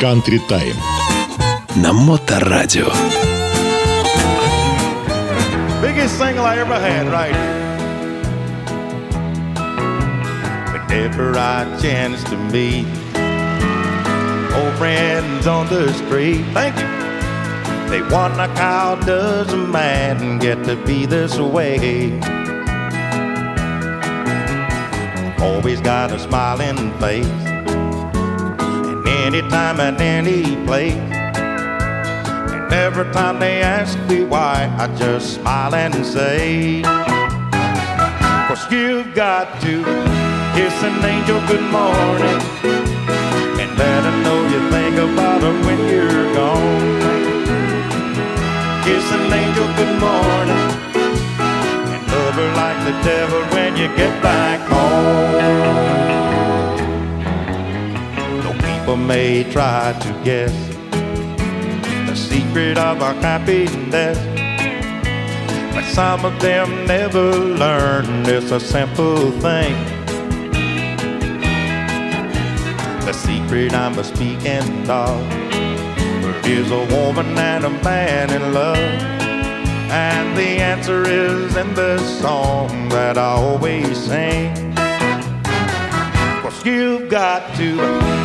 Country Time. На Моторадио. Biggest single I ever had right Whenever I chance to meet old friends on the street, thank you. They wonder how does a man get to be this way? Always got a smiling face, and anytime and any place. And every time they ask me why, I just smile and say, Cause you've got to kiss an angel good morning and let her know you think about her when you're gone. Kiss an angel good morning and love her like the devil when you get back home. People may try to guess the secret of our happiness. But some of them never learn it's a simple thing. The secret I'm a speaking of is a woman and a man in love. And the answer is in the song that I always sing. Cause you've got to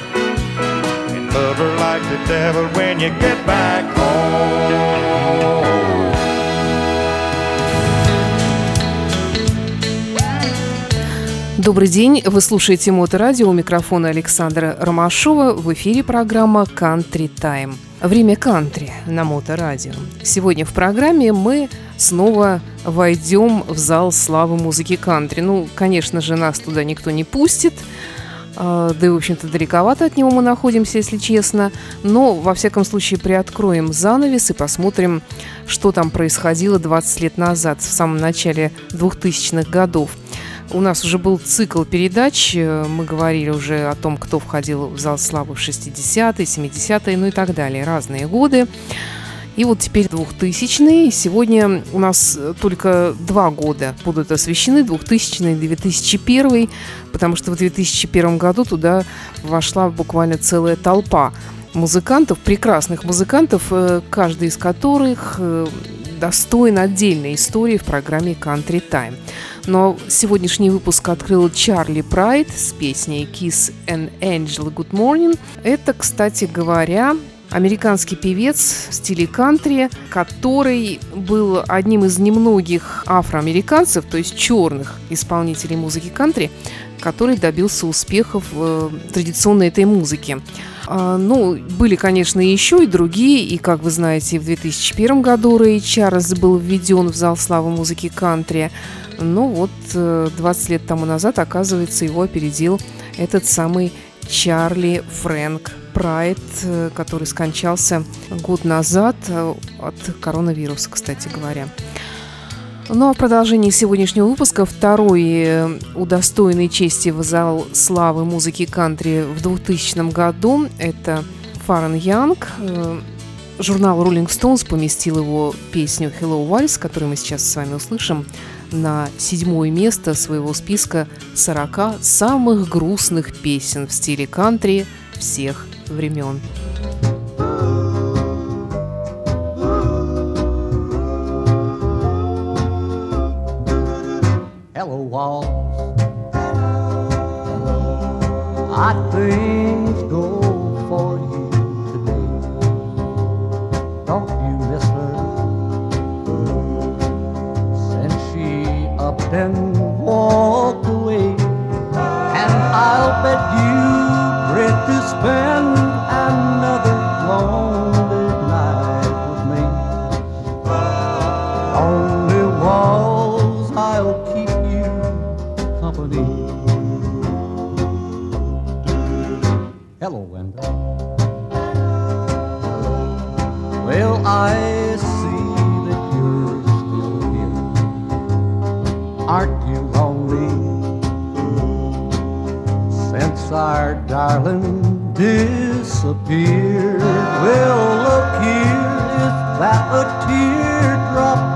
love her like the devil when you get back home. Добрый день, вы слушаете Моторадио, у микрофона Александра Ромашова, в эфире программа «Country Time». Время кантри на Моторадио. Сегодня в программе мы снова войдем в зал славы музыки кантри. Ну, конечно же, нас туда никто не пустит, да и, в общем-то, далековато от него мы находимся, если честно. Но, во всяком случае, приоткроем занавес и посмотрим, что там происходило 20 лет назад, в самом начале 2000-х годов. У нас уже был цикл передач, э, мы говорили уже о том, кто входил в зал славы в 60-е, 70-е, ну и так далее, разные годы. И вот теперь 2000-е. Сегодня у нас только два года будут освещены, 2000 и 2001, потому что в 2001 году туда вошла буквально целая толпа музыкантов, прекрасных музыкантов, э, каждый из которых э, достоин отдельной истории в программе Country Time. Но сегодняшний выпуск открыл Чарли Прайд с песней Kiss an Angel Good Morning. Это, кстати говоря, американский певец в стиле кантри, который был одним из немногих афроамериканцев, то есть черных исполнителей музыки кантри, который добился успехов в традиционной этой музыке. А, ну, были, конечно, еще и другие, и, как вы знаете, в 2001 году Рэй Чарльз был введен в зал славы музыки кантри. Ну вот, 20 лет тому назад, оказывается, его опередил этот самый Чарли Фрэнк Прайд, который скончался год назад от коронавируса, кстати говоря. Ну а в продолжении сегодняшнего выпуска второй удостоенный чести в зал славы музыки кантри в 2000 году – это Фарен Янг. Журнал Rolling Stones поместил его песню «Hello Waltz», которую мы сейчас с вами услышим, на седьмое место своего списка 40 самых грустных песен в стиле кантри всех времен. Hello, walls. I things go for you today. Don't you miss her? Since she up and walked away, and I'll bet you dread to spend Aren't you lonely? Since our darling disappeared, well, look here, is that a teardrop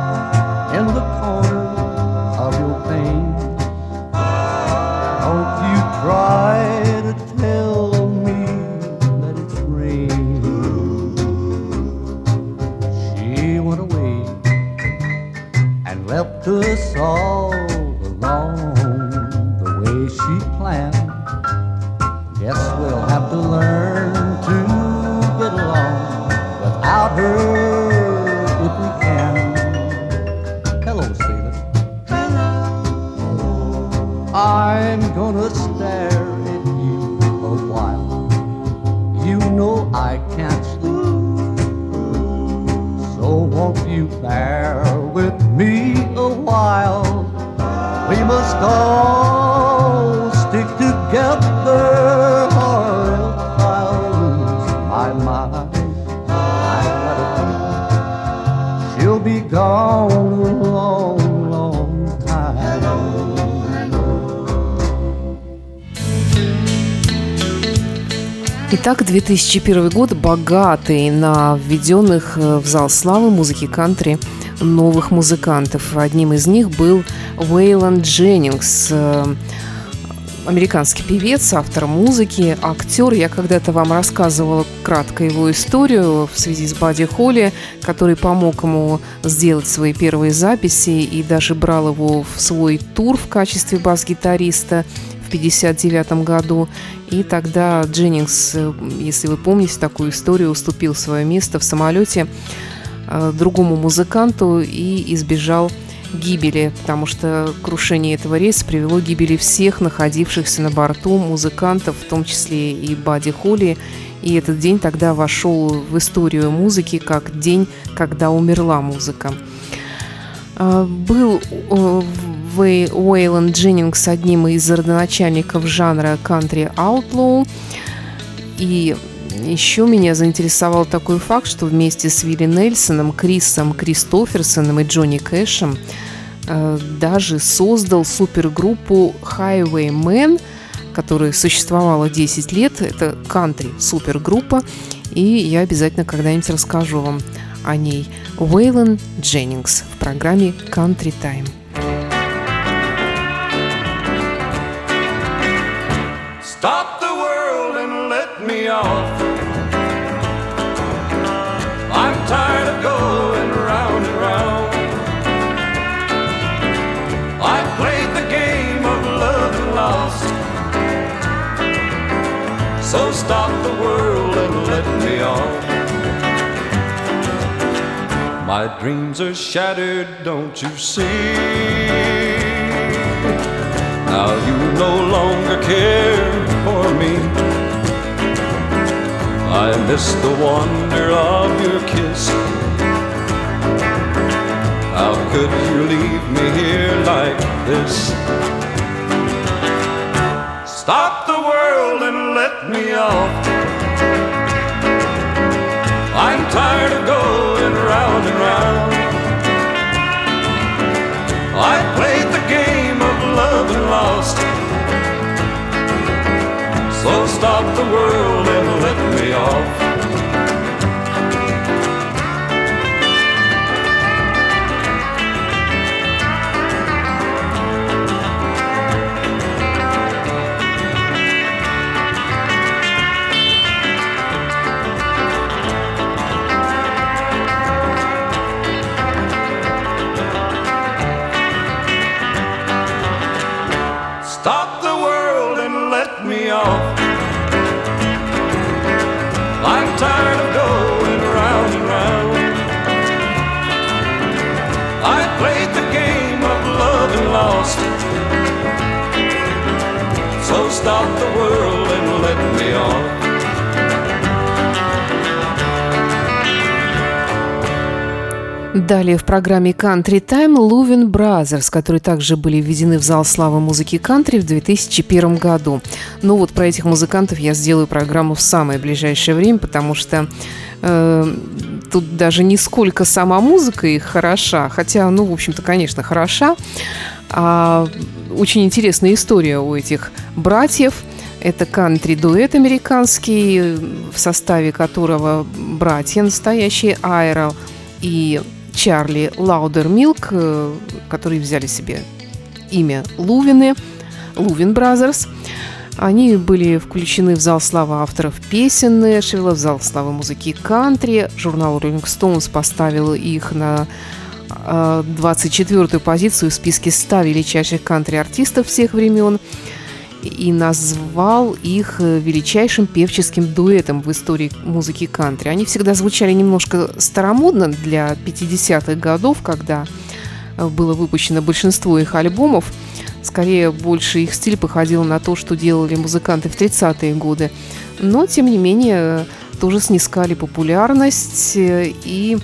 Итак, 2001 год богатый на введенных э, в зал славы музыки кантри новых музыкантов. Одним из них был Уэйланд Дженнингс, американский певец, автор музыки, актер. Я когда-то вам рассказывала кратко его историю в связи с Бадди Холли, который помог ему сделать свои первые записи и даже брал его в свой тур в качестве бас-гитариста 1959 году. И тогда Дженнингс, э, если вы помните такую историю, уступил свое место в самолете э, другому музыканту и избежал гибели, потому что крушение этого рейса привело к гибели всех находившихся на борту музыкантов, в том числе и Бадди Холли. И этот день тогда вошел в историю музыки как день, когда умерла музыка. А, Был Вэй- Уэйланд Дженнингс одним из родоначальников жанра кантри аутлоу. И еще меня заинтересовал такой факт, что вместе с Вилли Нельсоном, Крисом Кристоферсоном и Джонни Кэшем э, даже создал супергруппу Highwaymen, которая существовала 10 лет. Это кантри супергруппа. И я обязательно когда-нибудь расскажу вам о ней. Уэйлон Дженнингс в программе Country Time. Stop the world and let me off. I'm tired of going round and round. I played the game of love and lost. So stop the world and let me off. My dreams are shattered, don't you see? Now you no longer care for me. I miss the wonder of your kiss. How could you leave me here like this? Stop the world and let me off. Love and lost. So stop the world and let me off. Let Далее в программе Country Time Лувин Brothers, которые также были введены в зал славы музыки кантри в 2001 году. Ну вот про этих музыкантов я сделаю программу в самое ближайшее время, потому что э, тут даже не сколько сама музыка их хороша, хотя, ну, в общем-то, конечно, хороша, а очень интересная история у этих братьев. Это кантри-дуэт американский, в составе которого братья настоящие Айра и Чарли Лаудермилк, э, которые взяли себе имя Лувины, Лувин Бразерс. Они были включены в зал славы авторов песен Нэшвилла, в зал славы музыки кантри. Журнал Rolling Stones поставил их на 24-ю позицию в списке 100 величайших кантри-артистов всех времен и назвал их величайшим певческим дуэтом в истории музыки кантри. Они всегда звучали немножко старомодно для 50-х годов, когда было выпущено большинство их альбомов. Скорее, больше их стиль походил на то, что делали музыканты в 30-е годы. Но, тем не менее, тоже снискали популярность и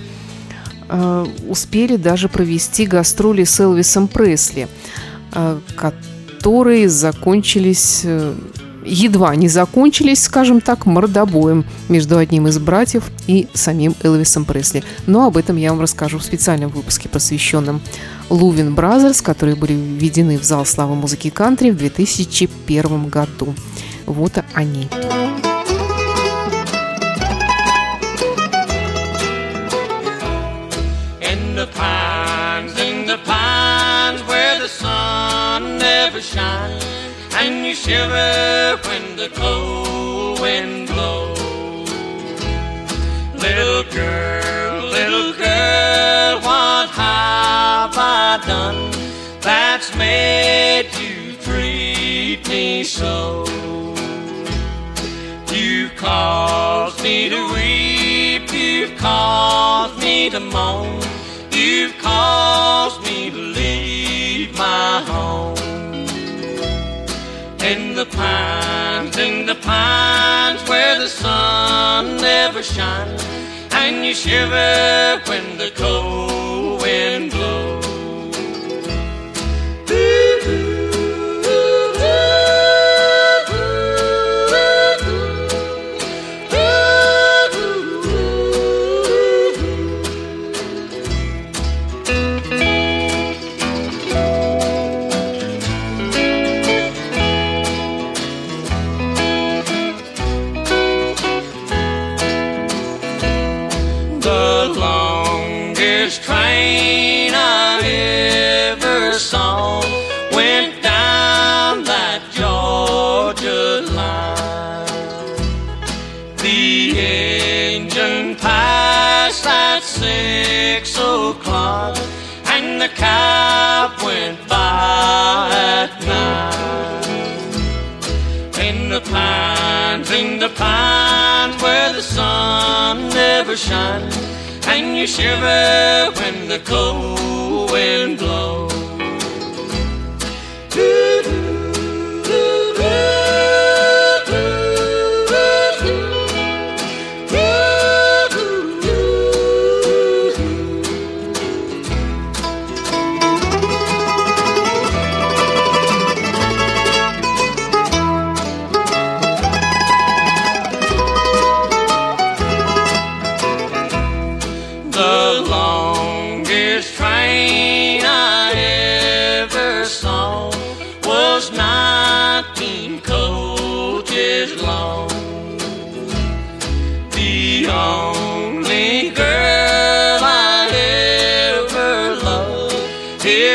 э, успели даже провести гастроли с Элвисом Пресли, э, которые закончились, э, едва не закончились, скажем так, мордобоем между одним из братьев и самим Элвисом Пресли. Но об этом я вам расскажу в специальном выпуске, посвященном Лувин Бразерс, которые были введены в зал славы музыки кантри в 2001 году. Вот они. In shines, and you shiver when the cold wind blows. Little girl, little girl, what have I done that's made you treat me so? You've caused me to weep, you've caused me to moan, pines, in the pines where the sun never shines, and you shiver when the cold wind blows. Longest train I ever saw went down that Georgia line. The engine passed at six o'clock, and the cab went by at nine. In the pines, in the pines where the sun never shines, and you shiver when the cold wind blows.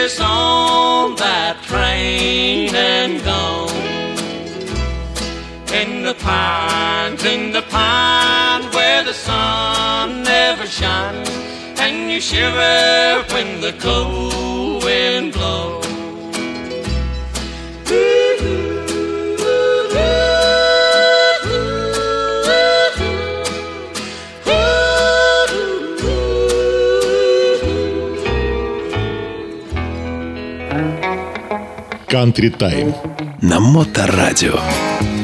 Is on that train and gone. In the pines, in the pines where the sun never shines, and you shiver when the cold wind blows. Country Time на Моторадио.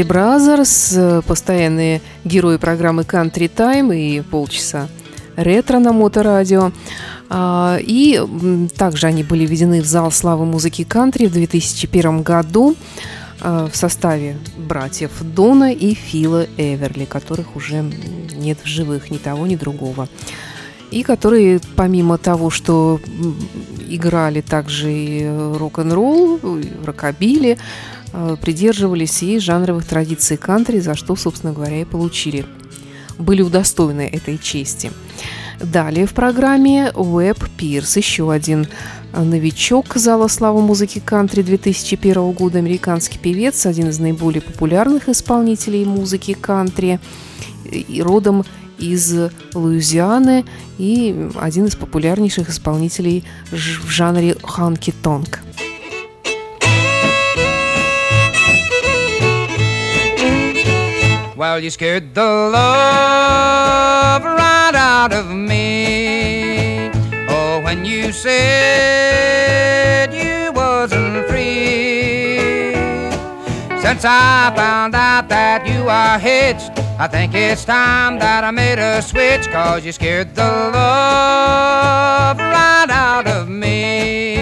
Эверли Бразерс, э, постоянные герои программы Country Time и полчаса ретро на Моторадио. А, И также они были введены в зал славы музыки кантри в 2001 году а, в составе братьев Дона и Фила Эверли, которых уже нет в живых ни того, ни другого. И которые, помимо того, что играли также и рок-н-ролл, и рокобили, э, придерживались и жанровых традиций кантри, за что, собственно говоря, и получили. Были удостоены этой чести. Далее в программе Уэб Пирс, еще один э, новичок зала славы музыки кантри 2001 года, американский певец, один из наиболее популярных исполнителей музыки кантри, и родом из Луизианы и один из популярнейших исполнителей в жанре ханки-тонг. Well, you scared the love right out of me. Oh, when you said you wasn't free. Since I found out that you are hitched, I think it's time that I made a switch. Cause you scared the love right out of me.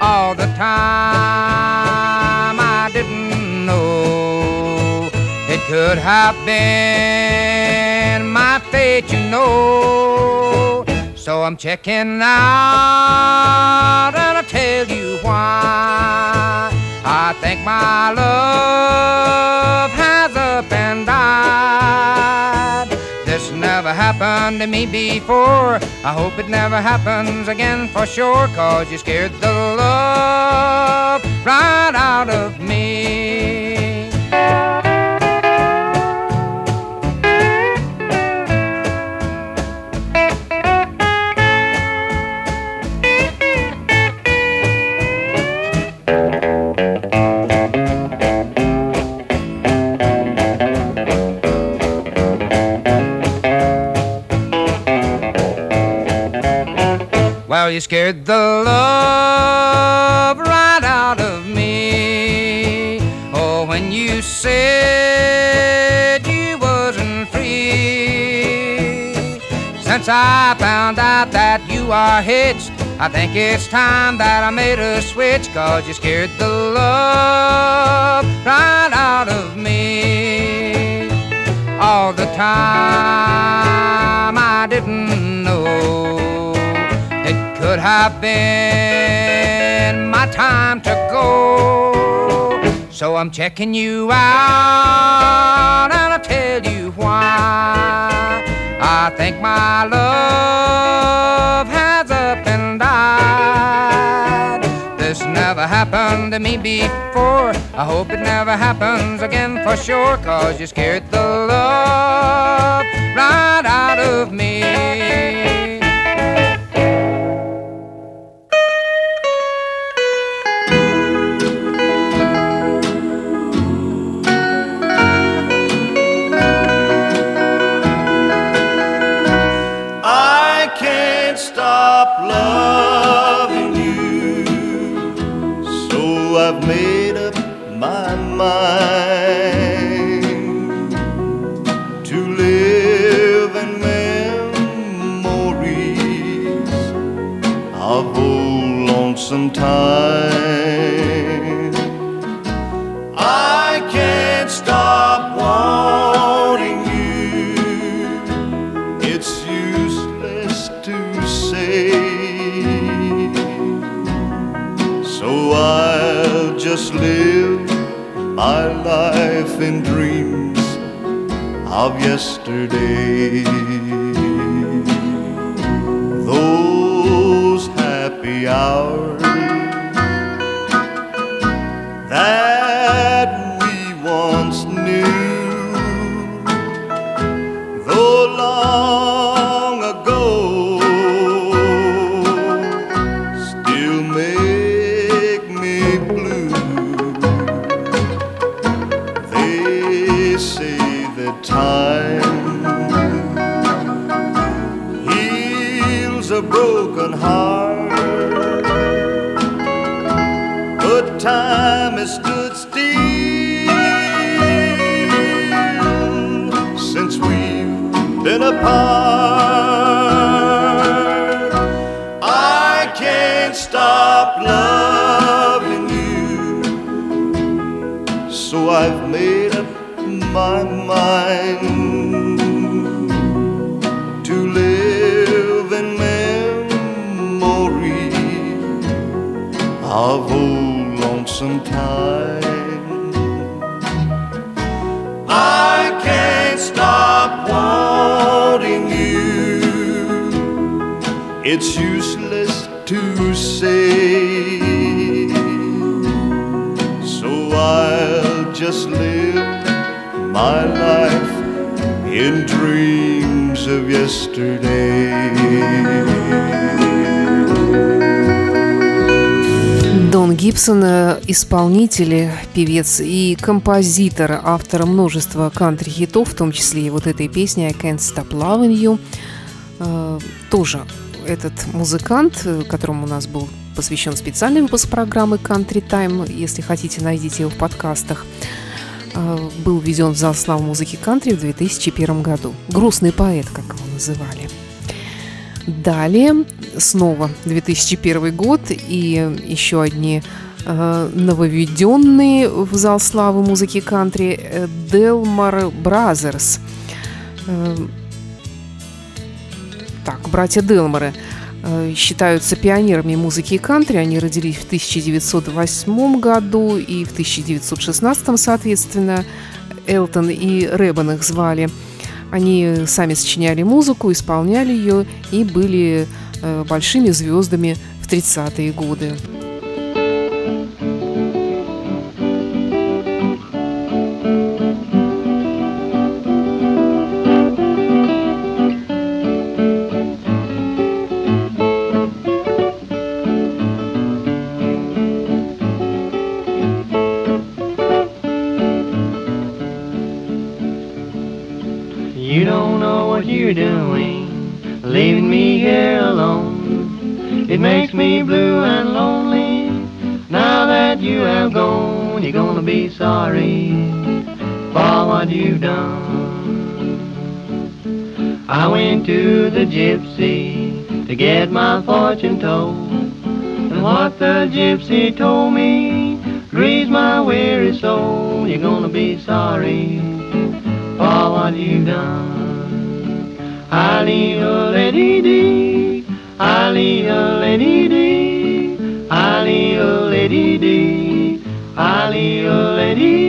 All the time I didn't know it could have been my fate, you know. So I'm checking out, and I'll tell you why. I think my love to me before. I hope it never happens again for sure. Cause you scared the love right out of me. You scared the love right out of me. Oh, when you said you wasn't free. Since I found out that you are hitched, I think it's time that I made a switch. Cause you scared the love right out of me. all the time I didn't know could have been my time to go. So I'm checking you out and I'll tell you why. I think my love has up and died. This never happened to me before. I hope it never happens again for sure. Cause you scared the love right out of me. My life in dreams of yesterday. Those happy hours It's useless to say. So I'll just live my life in dreams of yesterday. Дон Гибсон э, – исполнитель, певец и композитор, автор множества кантри-хитов, в том числе и вот этой песни «I Can't Stop Loving You». Э, Тоже этот музыкант, э, которому у нас был посвящен специальный выпуск программы «Country Time», если хотите, найдите его в подкастах, э, был введен в зал славы музыки кантри в 2001 году. Грустный поэт, как его называли. Далее снова 2001 год и еще одни э, нововведенные в зал славы музыки кантри Делмар Бразерс. Так, братья Делмары э, считаются пионерами музыки кантри. Они родились в 1908 году и в 1916, соответственно. Элтон и Рэббон их звали. Они сами сочиняли музыку, исполняли ее и были э, большими звездами в 30-е годы. Went to the gypsy to get my fortune told. And what the gypsy told me grieves my weary soul. You're gonna be sorry for what you've done. Ali o lady dee, Ali o lady dee, Ali o lady dee, Ali o lady.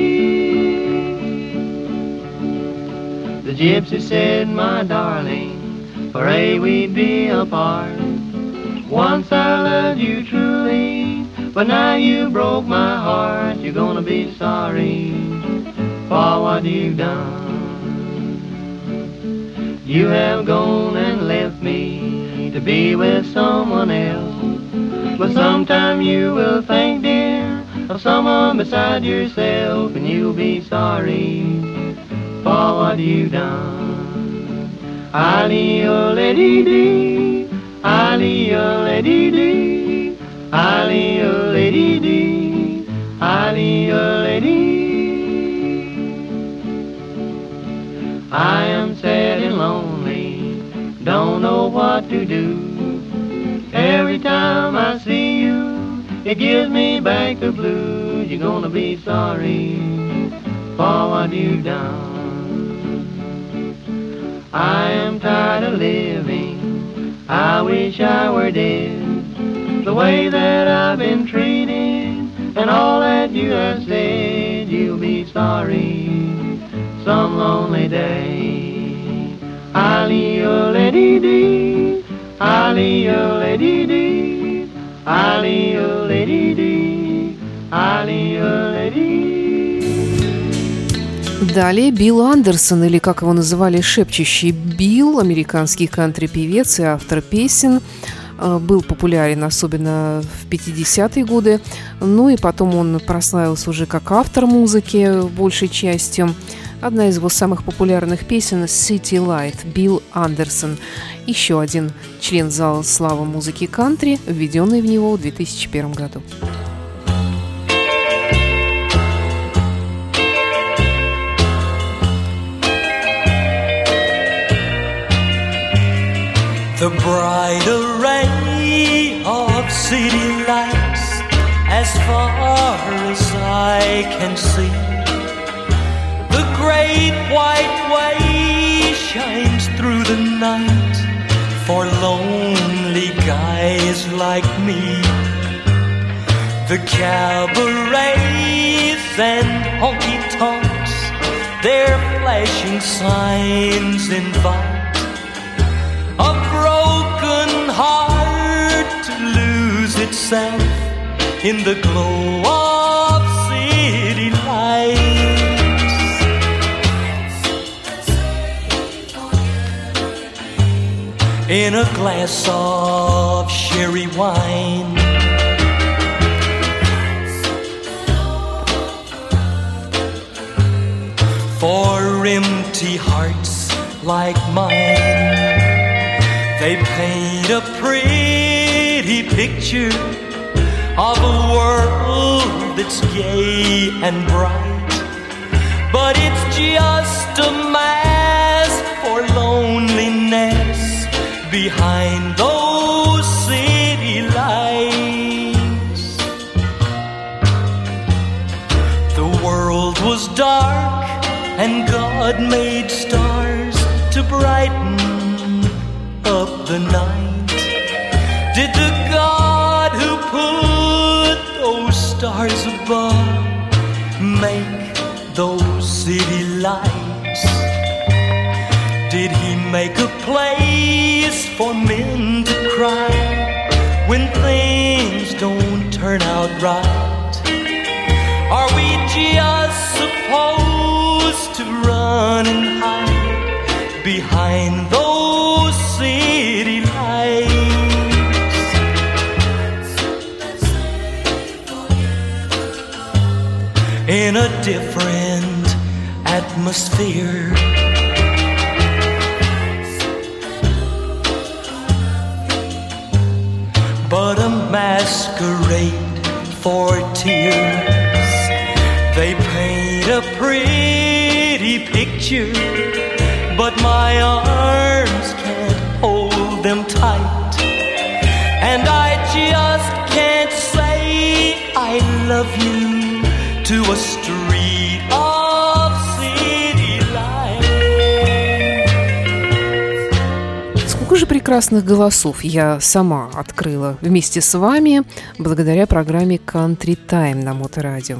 The gypsy said, my darling, for we'd be apart. Once I loved you truly, but now you broke my heart. You're gonna be sorry for what you've done. You have gone and left me to be with someone else. But sometime you will think, dear, of someone beside yourself, and you'll be sorry for what you've done. Ali, oh, lady dee, Ali, oh, lady dee, Ali, oh, lady dee, Ali, oh, lady. I am sad and lonely, don't know what to do. Every time I see you, it gives me back the blues. You're gonna be sorry for what you've done. I am tired of living. I wish I were dead. The way that I've been treated and all that you have said, you'll be sorry some lonely day. Ali o lady dee, Ali o lady dee, Ali Далее Билл Андерсон, или как его называли, шепчущий Билл, американский кантри-певец и автор песен, э, был популярен особенно в 50-е годы. Ну и потом он прославился уже как автор музыки большей частью. Одна из его самых популярных песен «City Light» Билл Андерсон. Еще один член зала славы музыки кантри, введенный в него в 2001 году. The bright array of city lights as far as I can see. The great white way shines through the night for lonely guys like me. The cabarets and honky tonks, their flashing signs invite a broken heart to lose itself in the glow of city lights. In a glass of sherry wine. For empty hearts like mine. They paint a pretty picture of a world that's gay and bright. But it's just a mask for loneliness behind those city lights. The world was dark and God made the night? Did the God who put those stars above make those city lights? Did he make a place for men to cry when things don't turn out right? Are we just supposed to run and hide behind those In a different atmosphere. But a masquerade for tears. They paint a pretty picture, but my arms can't hold them tight. And I just can't say I love you into a street of city. Сколько же прекрасных голосов я сама открыла вместе с вами благодаря программе Country Time на Моторадио.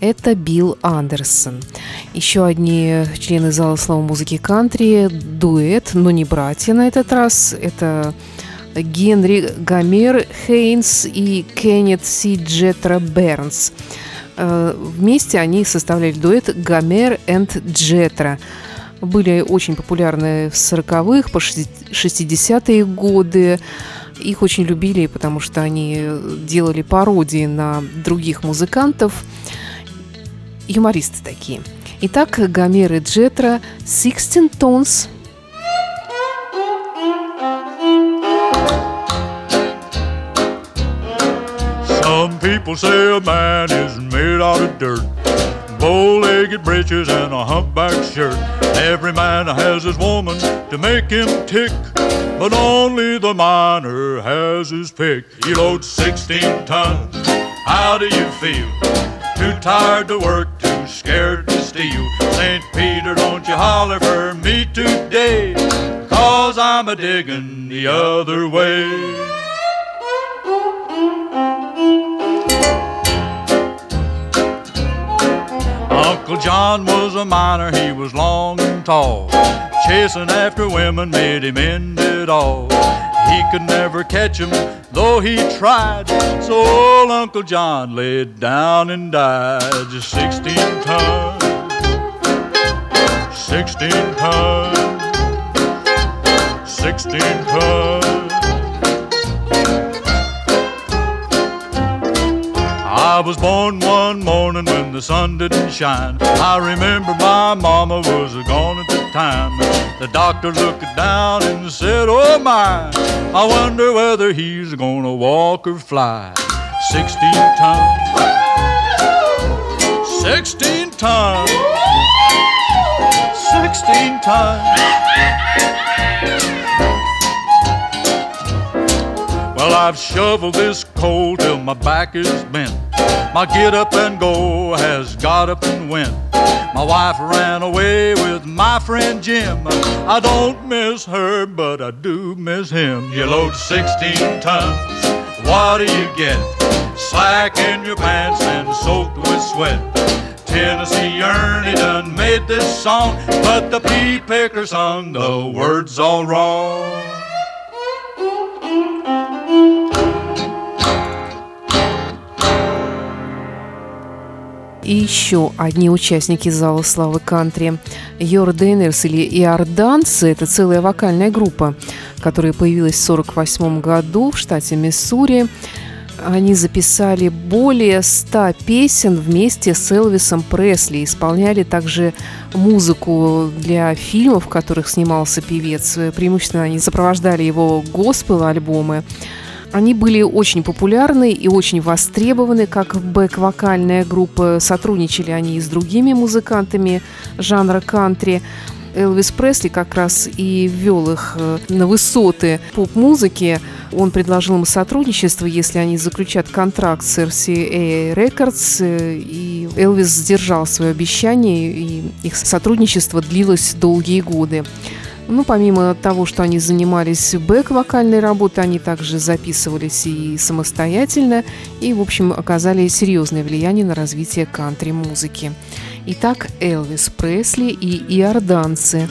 Это Билл Андерсон. Еще одни члены зала слова музыки кантри, дуэт, но не братья на этот раз. Это Генри Гомер Хейнс и Кеннет Си Джетра Бернс. Э, вместе они составляли дуэт Гомер энд Джетра были очень популярны в 40-х, по 60-е годы. Их очень любили, потому что они делали пародии на других музыкантов. Юмористы такие. Итак, Гомер и Джетра «Sixteen Tones» Some people say a man is made out of dirt. bow-legged breeches and a humpback shirt. Every man has his woman to make him tick, but only the miner has his pick. He loads 16 tons. How do you feel? Too tired to work, too scared to steal. St. Peter, don't you holler for me today, cause I'm a digging the other way. Uncle John was a miner, he was long and tall. Chasing after women made him end it all. He could never catch 'em, though he tried. So old Uncle John laid down and died. Just 16 tons, 16 tons, 16 tons. I was born one morning when the sun didn't shine. I remember my mama was a-gone at the time. The doctor looked down and said, Oh my, I wonder whether he's gonna walk or fly. 16 times. 16 times. 16 tons. Well, I've shoveled this coal till my back is bent. My get up and go has got up and went. My wife ran away with my friend Jim. I don't miss her, but I do miss him. You load 16 tons, what do you get? Slack in your pants and soaked with sweat. Tennessee Ernie done made this song, but the pea picker sung the words all wrong. И еще одни участники зала славы кантри. Йорденерс или Иорданцы – это целая вокальная группа, которая появилась в 1948 году в штате Миссури. Они записали более 100 песен вместе с Элвисом Пресли, исполняли также музыку для фильмов, в которых снимался певец. Преимущественно они сопровождали его госпел-альбомы. Они были очень популярны и очень востребованы как бэк-вокальная группа. Сотрудничали они и с другими музыкантами жанра кантри. Элвис Пресли как раз и ввел их э, на высоты поп-музыки. Он предложил им сотрудничество, если они заключат контракт с RCA Records. Э, и Элвис сдержал свое обещание, и их сотрудничество длилось долгие годы. Ну, помимо того, что они занимались бэк-вокальной работой, они также записывались и самостоятельно, и, в общем, оказали серьезное влияние на развитие кантри-музыки. Итак, Элвис Пресли и иорданцы.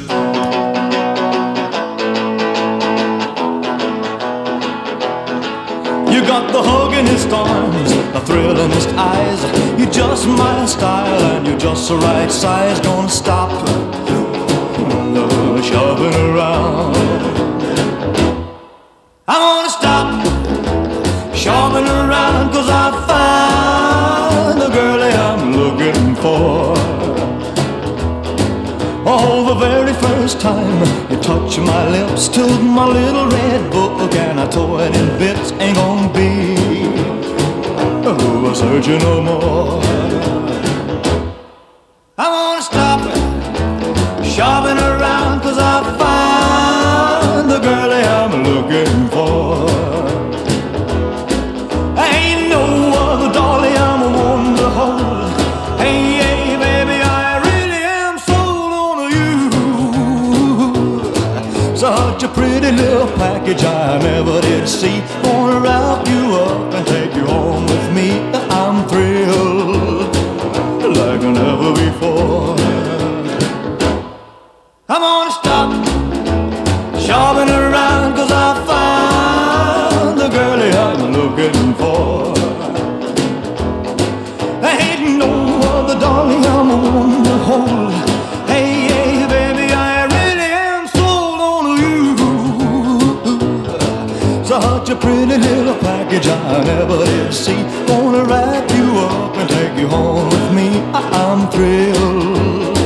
You got the hug in his arms, the thrill in his eyes. You just my style, and you're just the right size. Gonna stop you touch my lips, took my little red book and I tore it in bits. Ain't gonna be a surgeon no more. Package I never did see. Gonna wrap you up and take you home with me. I'm thrilled like never before. Pretty little package I never did see. Gonna wrap you up and take you home with me. I'm thrilled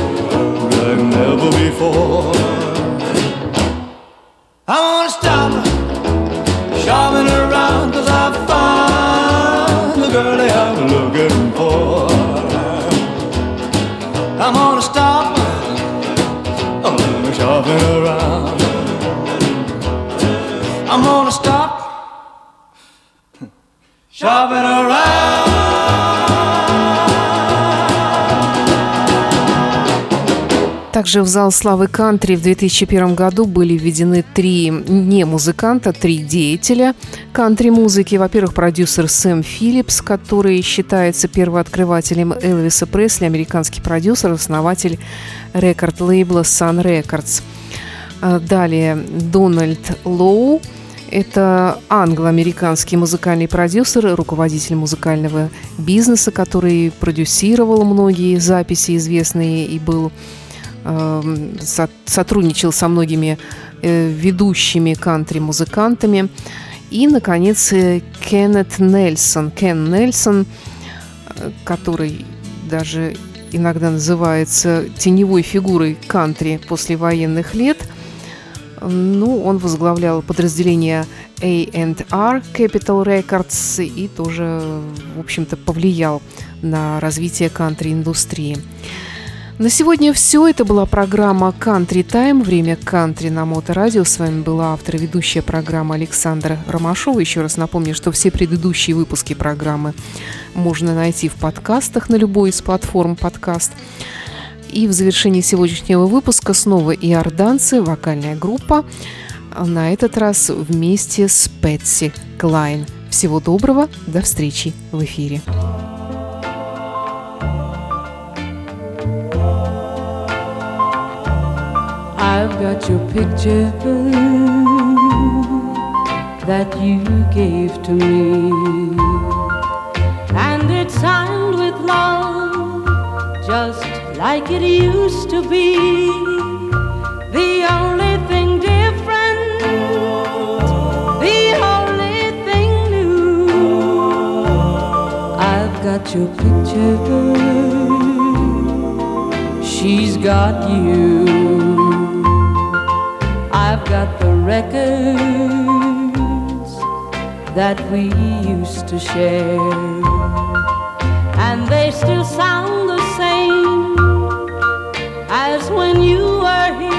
like never before. Также в зал славы кантри в 2001 году были введены три не музыканта, три деятеля кантри-музыки. Во-первых, продюсер Сэм Филлипс, который считается первооткрывателем Элвиса Пресли, американский продюсер, основатель рекорд-лейбла Sun Records. А Далее Дональд Лоу, это англо-американский музыкальный продюсер, руководитель музыкального бизнеса, который продюсировал многие записи известные и был сотрудничал со многими э, ведущими кантри-музыкантами. И, наконец, э, Кеннет Нельсон. Кен Нельсон, э, который даже иногда называется теневой фигурой кантри после военных лет. Ну, он возглавлял подразделение A&R Capital Records и тоже, в общем-то, повлиял на развитие кантри-индустрии. На сегодня все. Это была программа Country Time. Время кантри на Моторадио. С вами была автор и ведущая программы Александра Ромашова. Еще раз напомню, что все предыдущие выпуски программы можно найти в подкастах на любой из платформ подкаст. И в завершении сегодняшнего выпуска снова иорданцы, вокальная группа, на этот раз вместе с Пэтси Клайн. Всего доброго, до встречи в эфире. I've got your picture that you gave to me, and it's signed with love, just like it used to be. The only thing different, the only thing new. I've got your picture, she's got you. Got the records that we used to share, and they still sound the same as when you were here.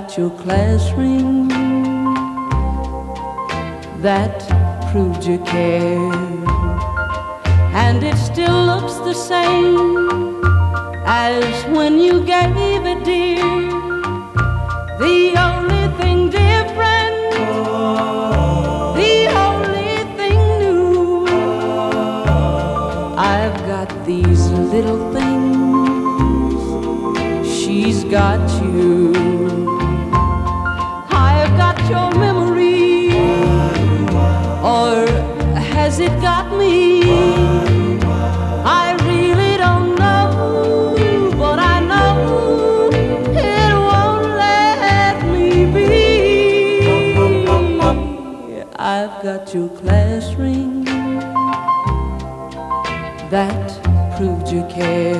Got your class ring that proved you care, and it still looks the same as when you gave mujer.